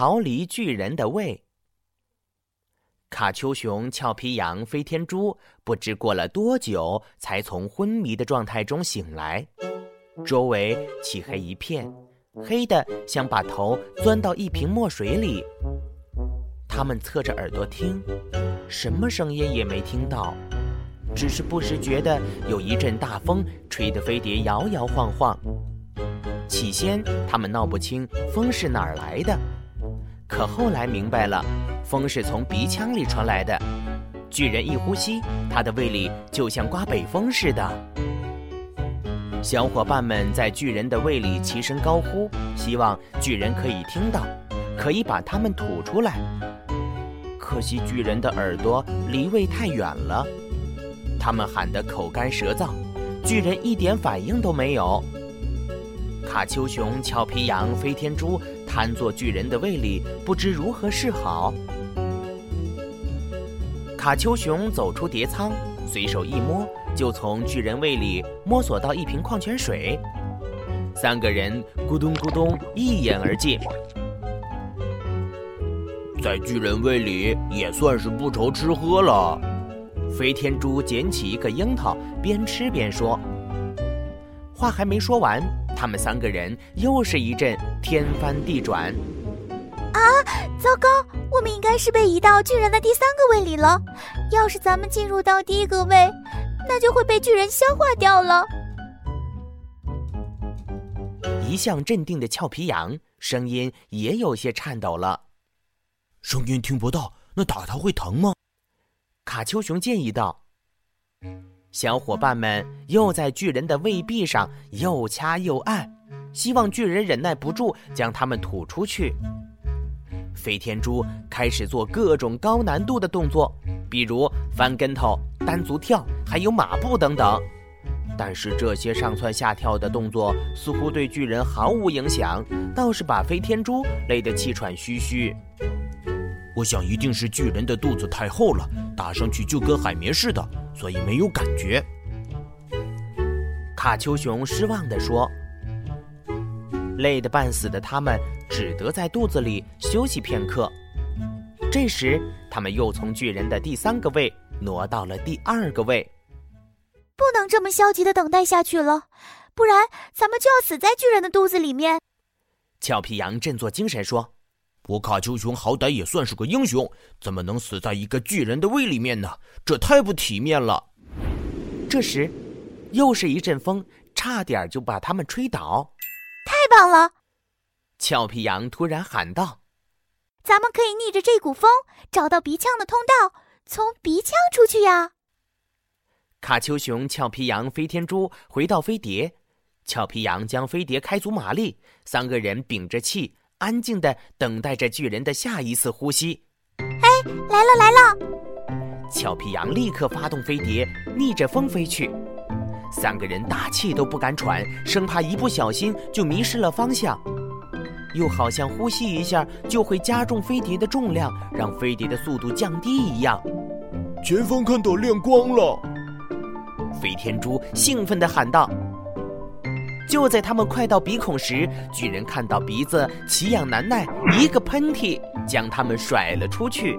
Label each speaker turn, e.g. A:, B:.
A: 逃离巨人的胃。卡丘熊、俏皮羊、飞天猪不知过了多久，才从昏迷的状态中醒来。周围漆黑一片，黑的像把头钻到一瓶墨水里。他们侧着耳朵听，什么声音也没听到，只是不时觉得有一阵大风吹得飞碟摇摇晃晃。起先他们闹不清风是哪儿来的，可后来明白了，风是从鼻腔里传来的。巨人一呼吸，他的胃里就像刮北风似的。小伙伴们在巨人的胃里齐声高呼，希望巨人可以听到，可以把它们吐出来。可惜巨人的耳朵离胃太远了，他们喊得口干舌燥，巨人一点反应都没有。卡丘熊、俏皮羊、飞天猪瘫坐巨人的胃里，不知如何是好。卡丘熊走出碟舱，随手一摸，就从巨人胃里摸索到一瓶矿泉水。三个人咕咚咕咚一饮而尽。
B: 在巨人胃里也算是不愁吃喝了。
A: 飞天猪捡起一个樱桃，边吃边说。话还没说完，他们三个人又是一阵天翻地转。
C: 啊，糟糕！我们应该是被移到巨人的第三个胃里了。要是咱们进入到第一个胃，那就会被巨人消化掉了。
A: 一向镇定的俏皮羊声音也有些颤抖了。
B: 声音听不到，那打他会疼吗？
A: 卡丘熊建议道。小伙伴们又在巨人的胃壁上又掐又按，希望巨人忍耐不住将它们吐出去。飞天猪开始做各种高难度的动作，比如翻跟头、单足跳，还有马步等等。但是这些上蹿下跳的动作似乎对巨人毫无影响，倒是把飞天猪累得气喘吁吁。
B: 我想一定是巨人的肚子太厚了，打上去就跟海绵似的，所以没有感觉。
A: 卡丘熊失望地说：“累得半死的他们只得在肚子里休息片刻。”这时，他们又从巨人的第三个胃挪到了第二个胃。
C: 不能这么消极的等待下去了，不然咱们就要死在巨人的肚子里面。
A: 俏皮羊振作精神说。
B: 我卡丘熊好歹也算是个英雄，怎么能死在一个巨人的胃里面呢？这太不体面了。
A: 这时，又是一阵风，差点就把他们吹倒。
C: 太棒了！
A: 俏皮羊突然喊道：“
C: 咱们可以逆着这股风，找到鼻腔的通道，从鼻腔出去呀！”
A: 卡丘熊、俏皮羊、飞天猪回到飞碟，俏皮羊将飞碟开足马力，三个人屏着气。安静的等待着巨人的下一次呼吸。
C: 哎，来了来了！
A: 俏皮羊立刻发动飞碟，逆着风飞去。三个人大气都不敢喘，生怕一不小心就迷失了方向，又好像呼吸一下就会加重飞碟的重量，让飞碟的速度降低一样。
B: 前方看到亮光了！
A: 飞天猪兴奋地喊道。就在他们快到鼻孔时，巨人看到鼻子奇痒难耐，一个喷嚏将他们甩了出去。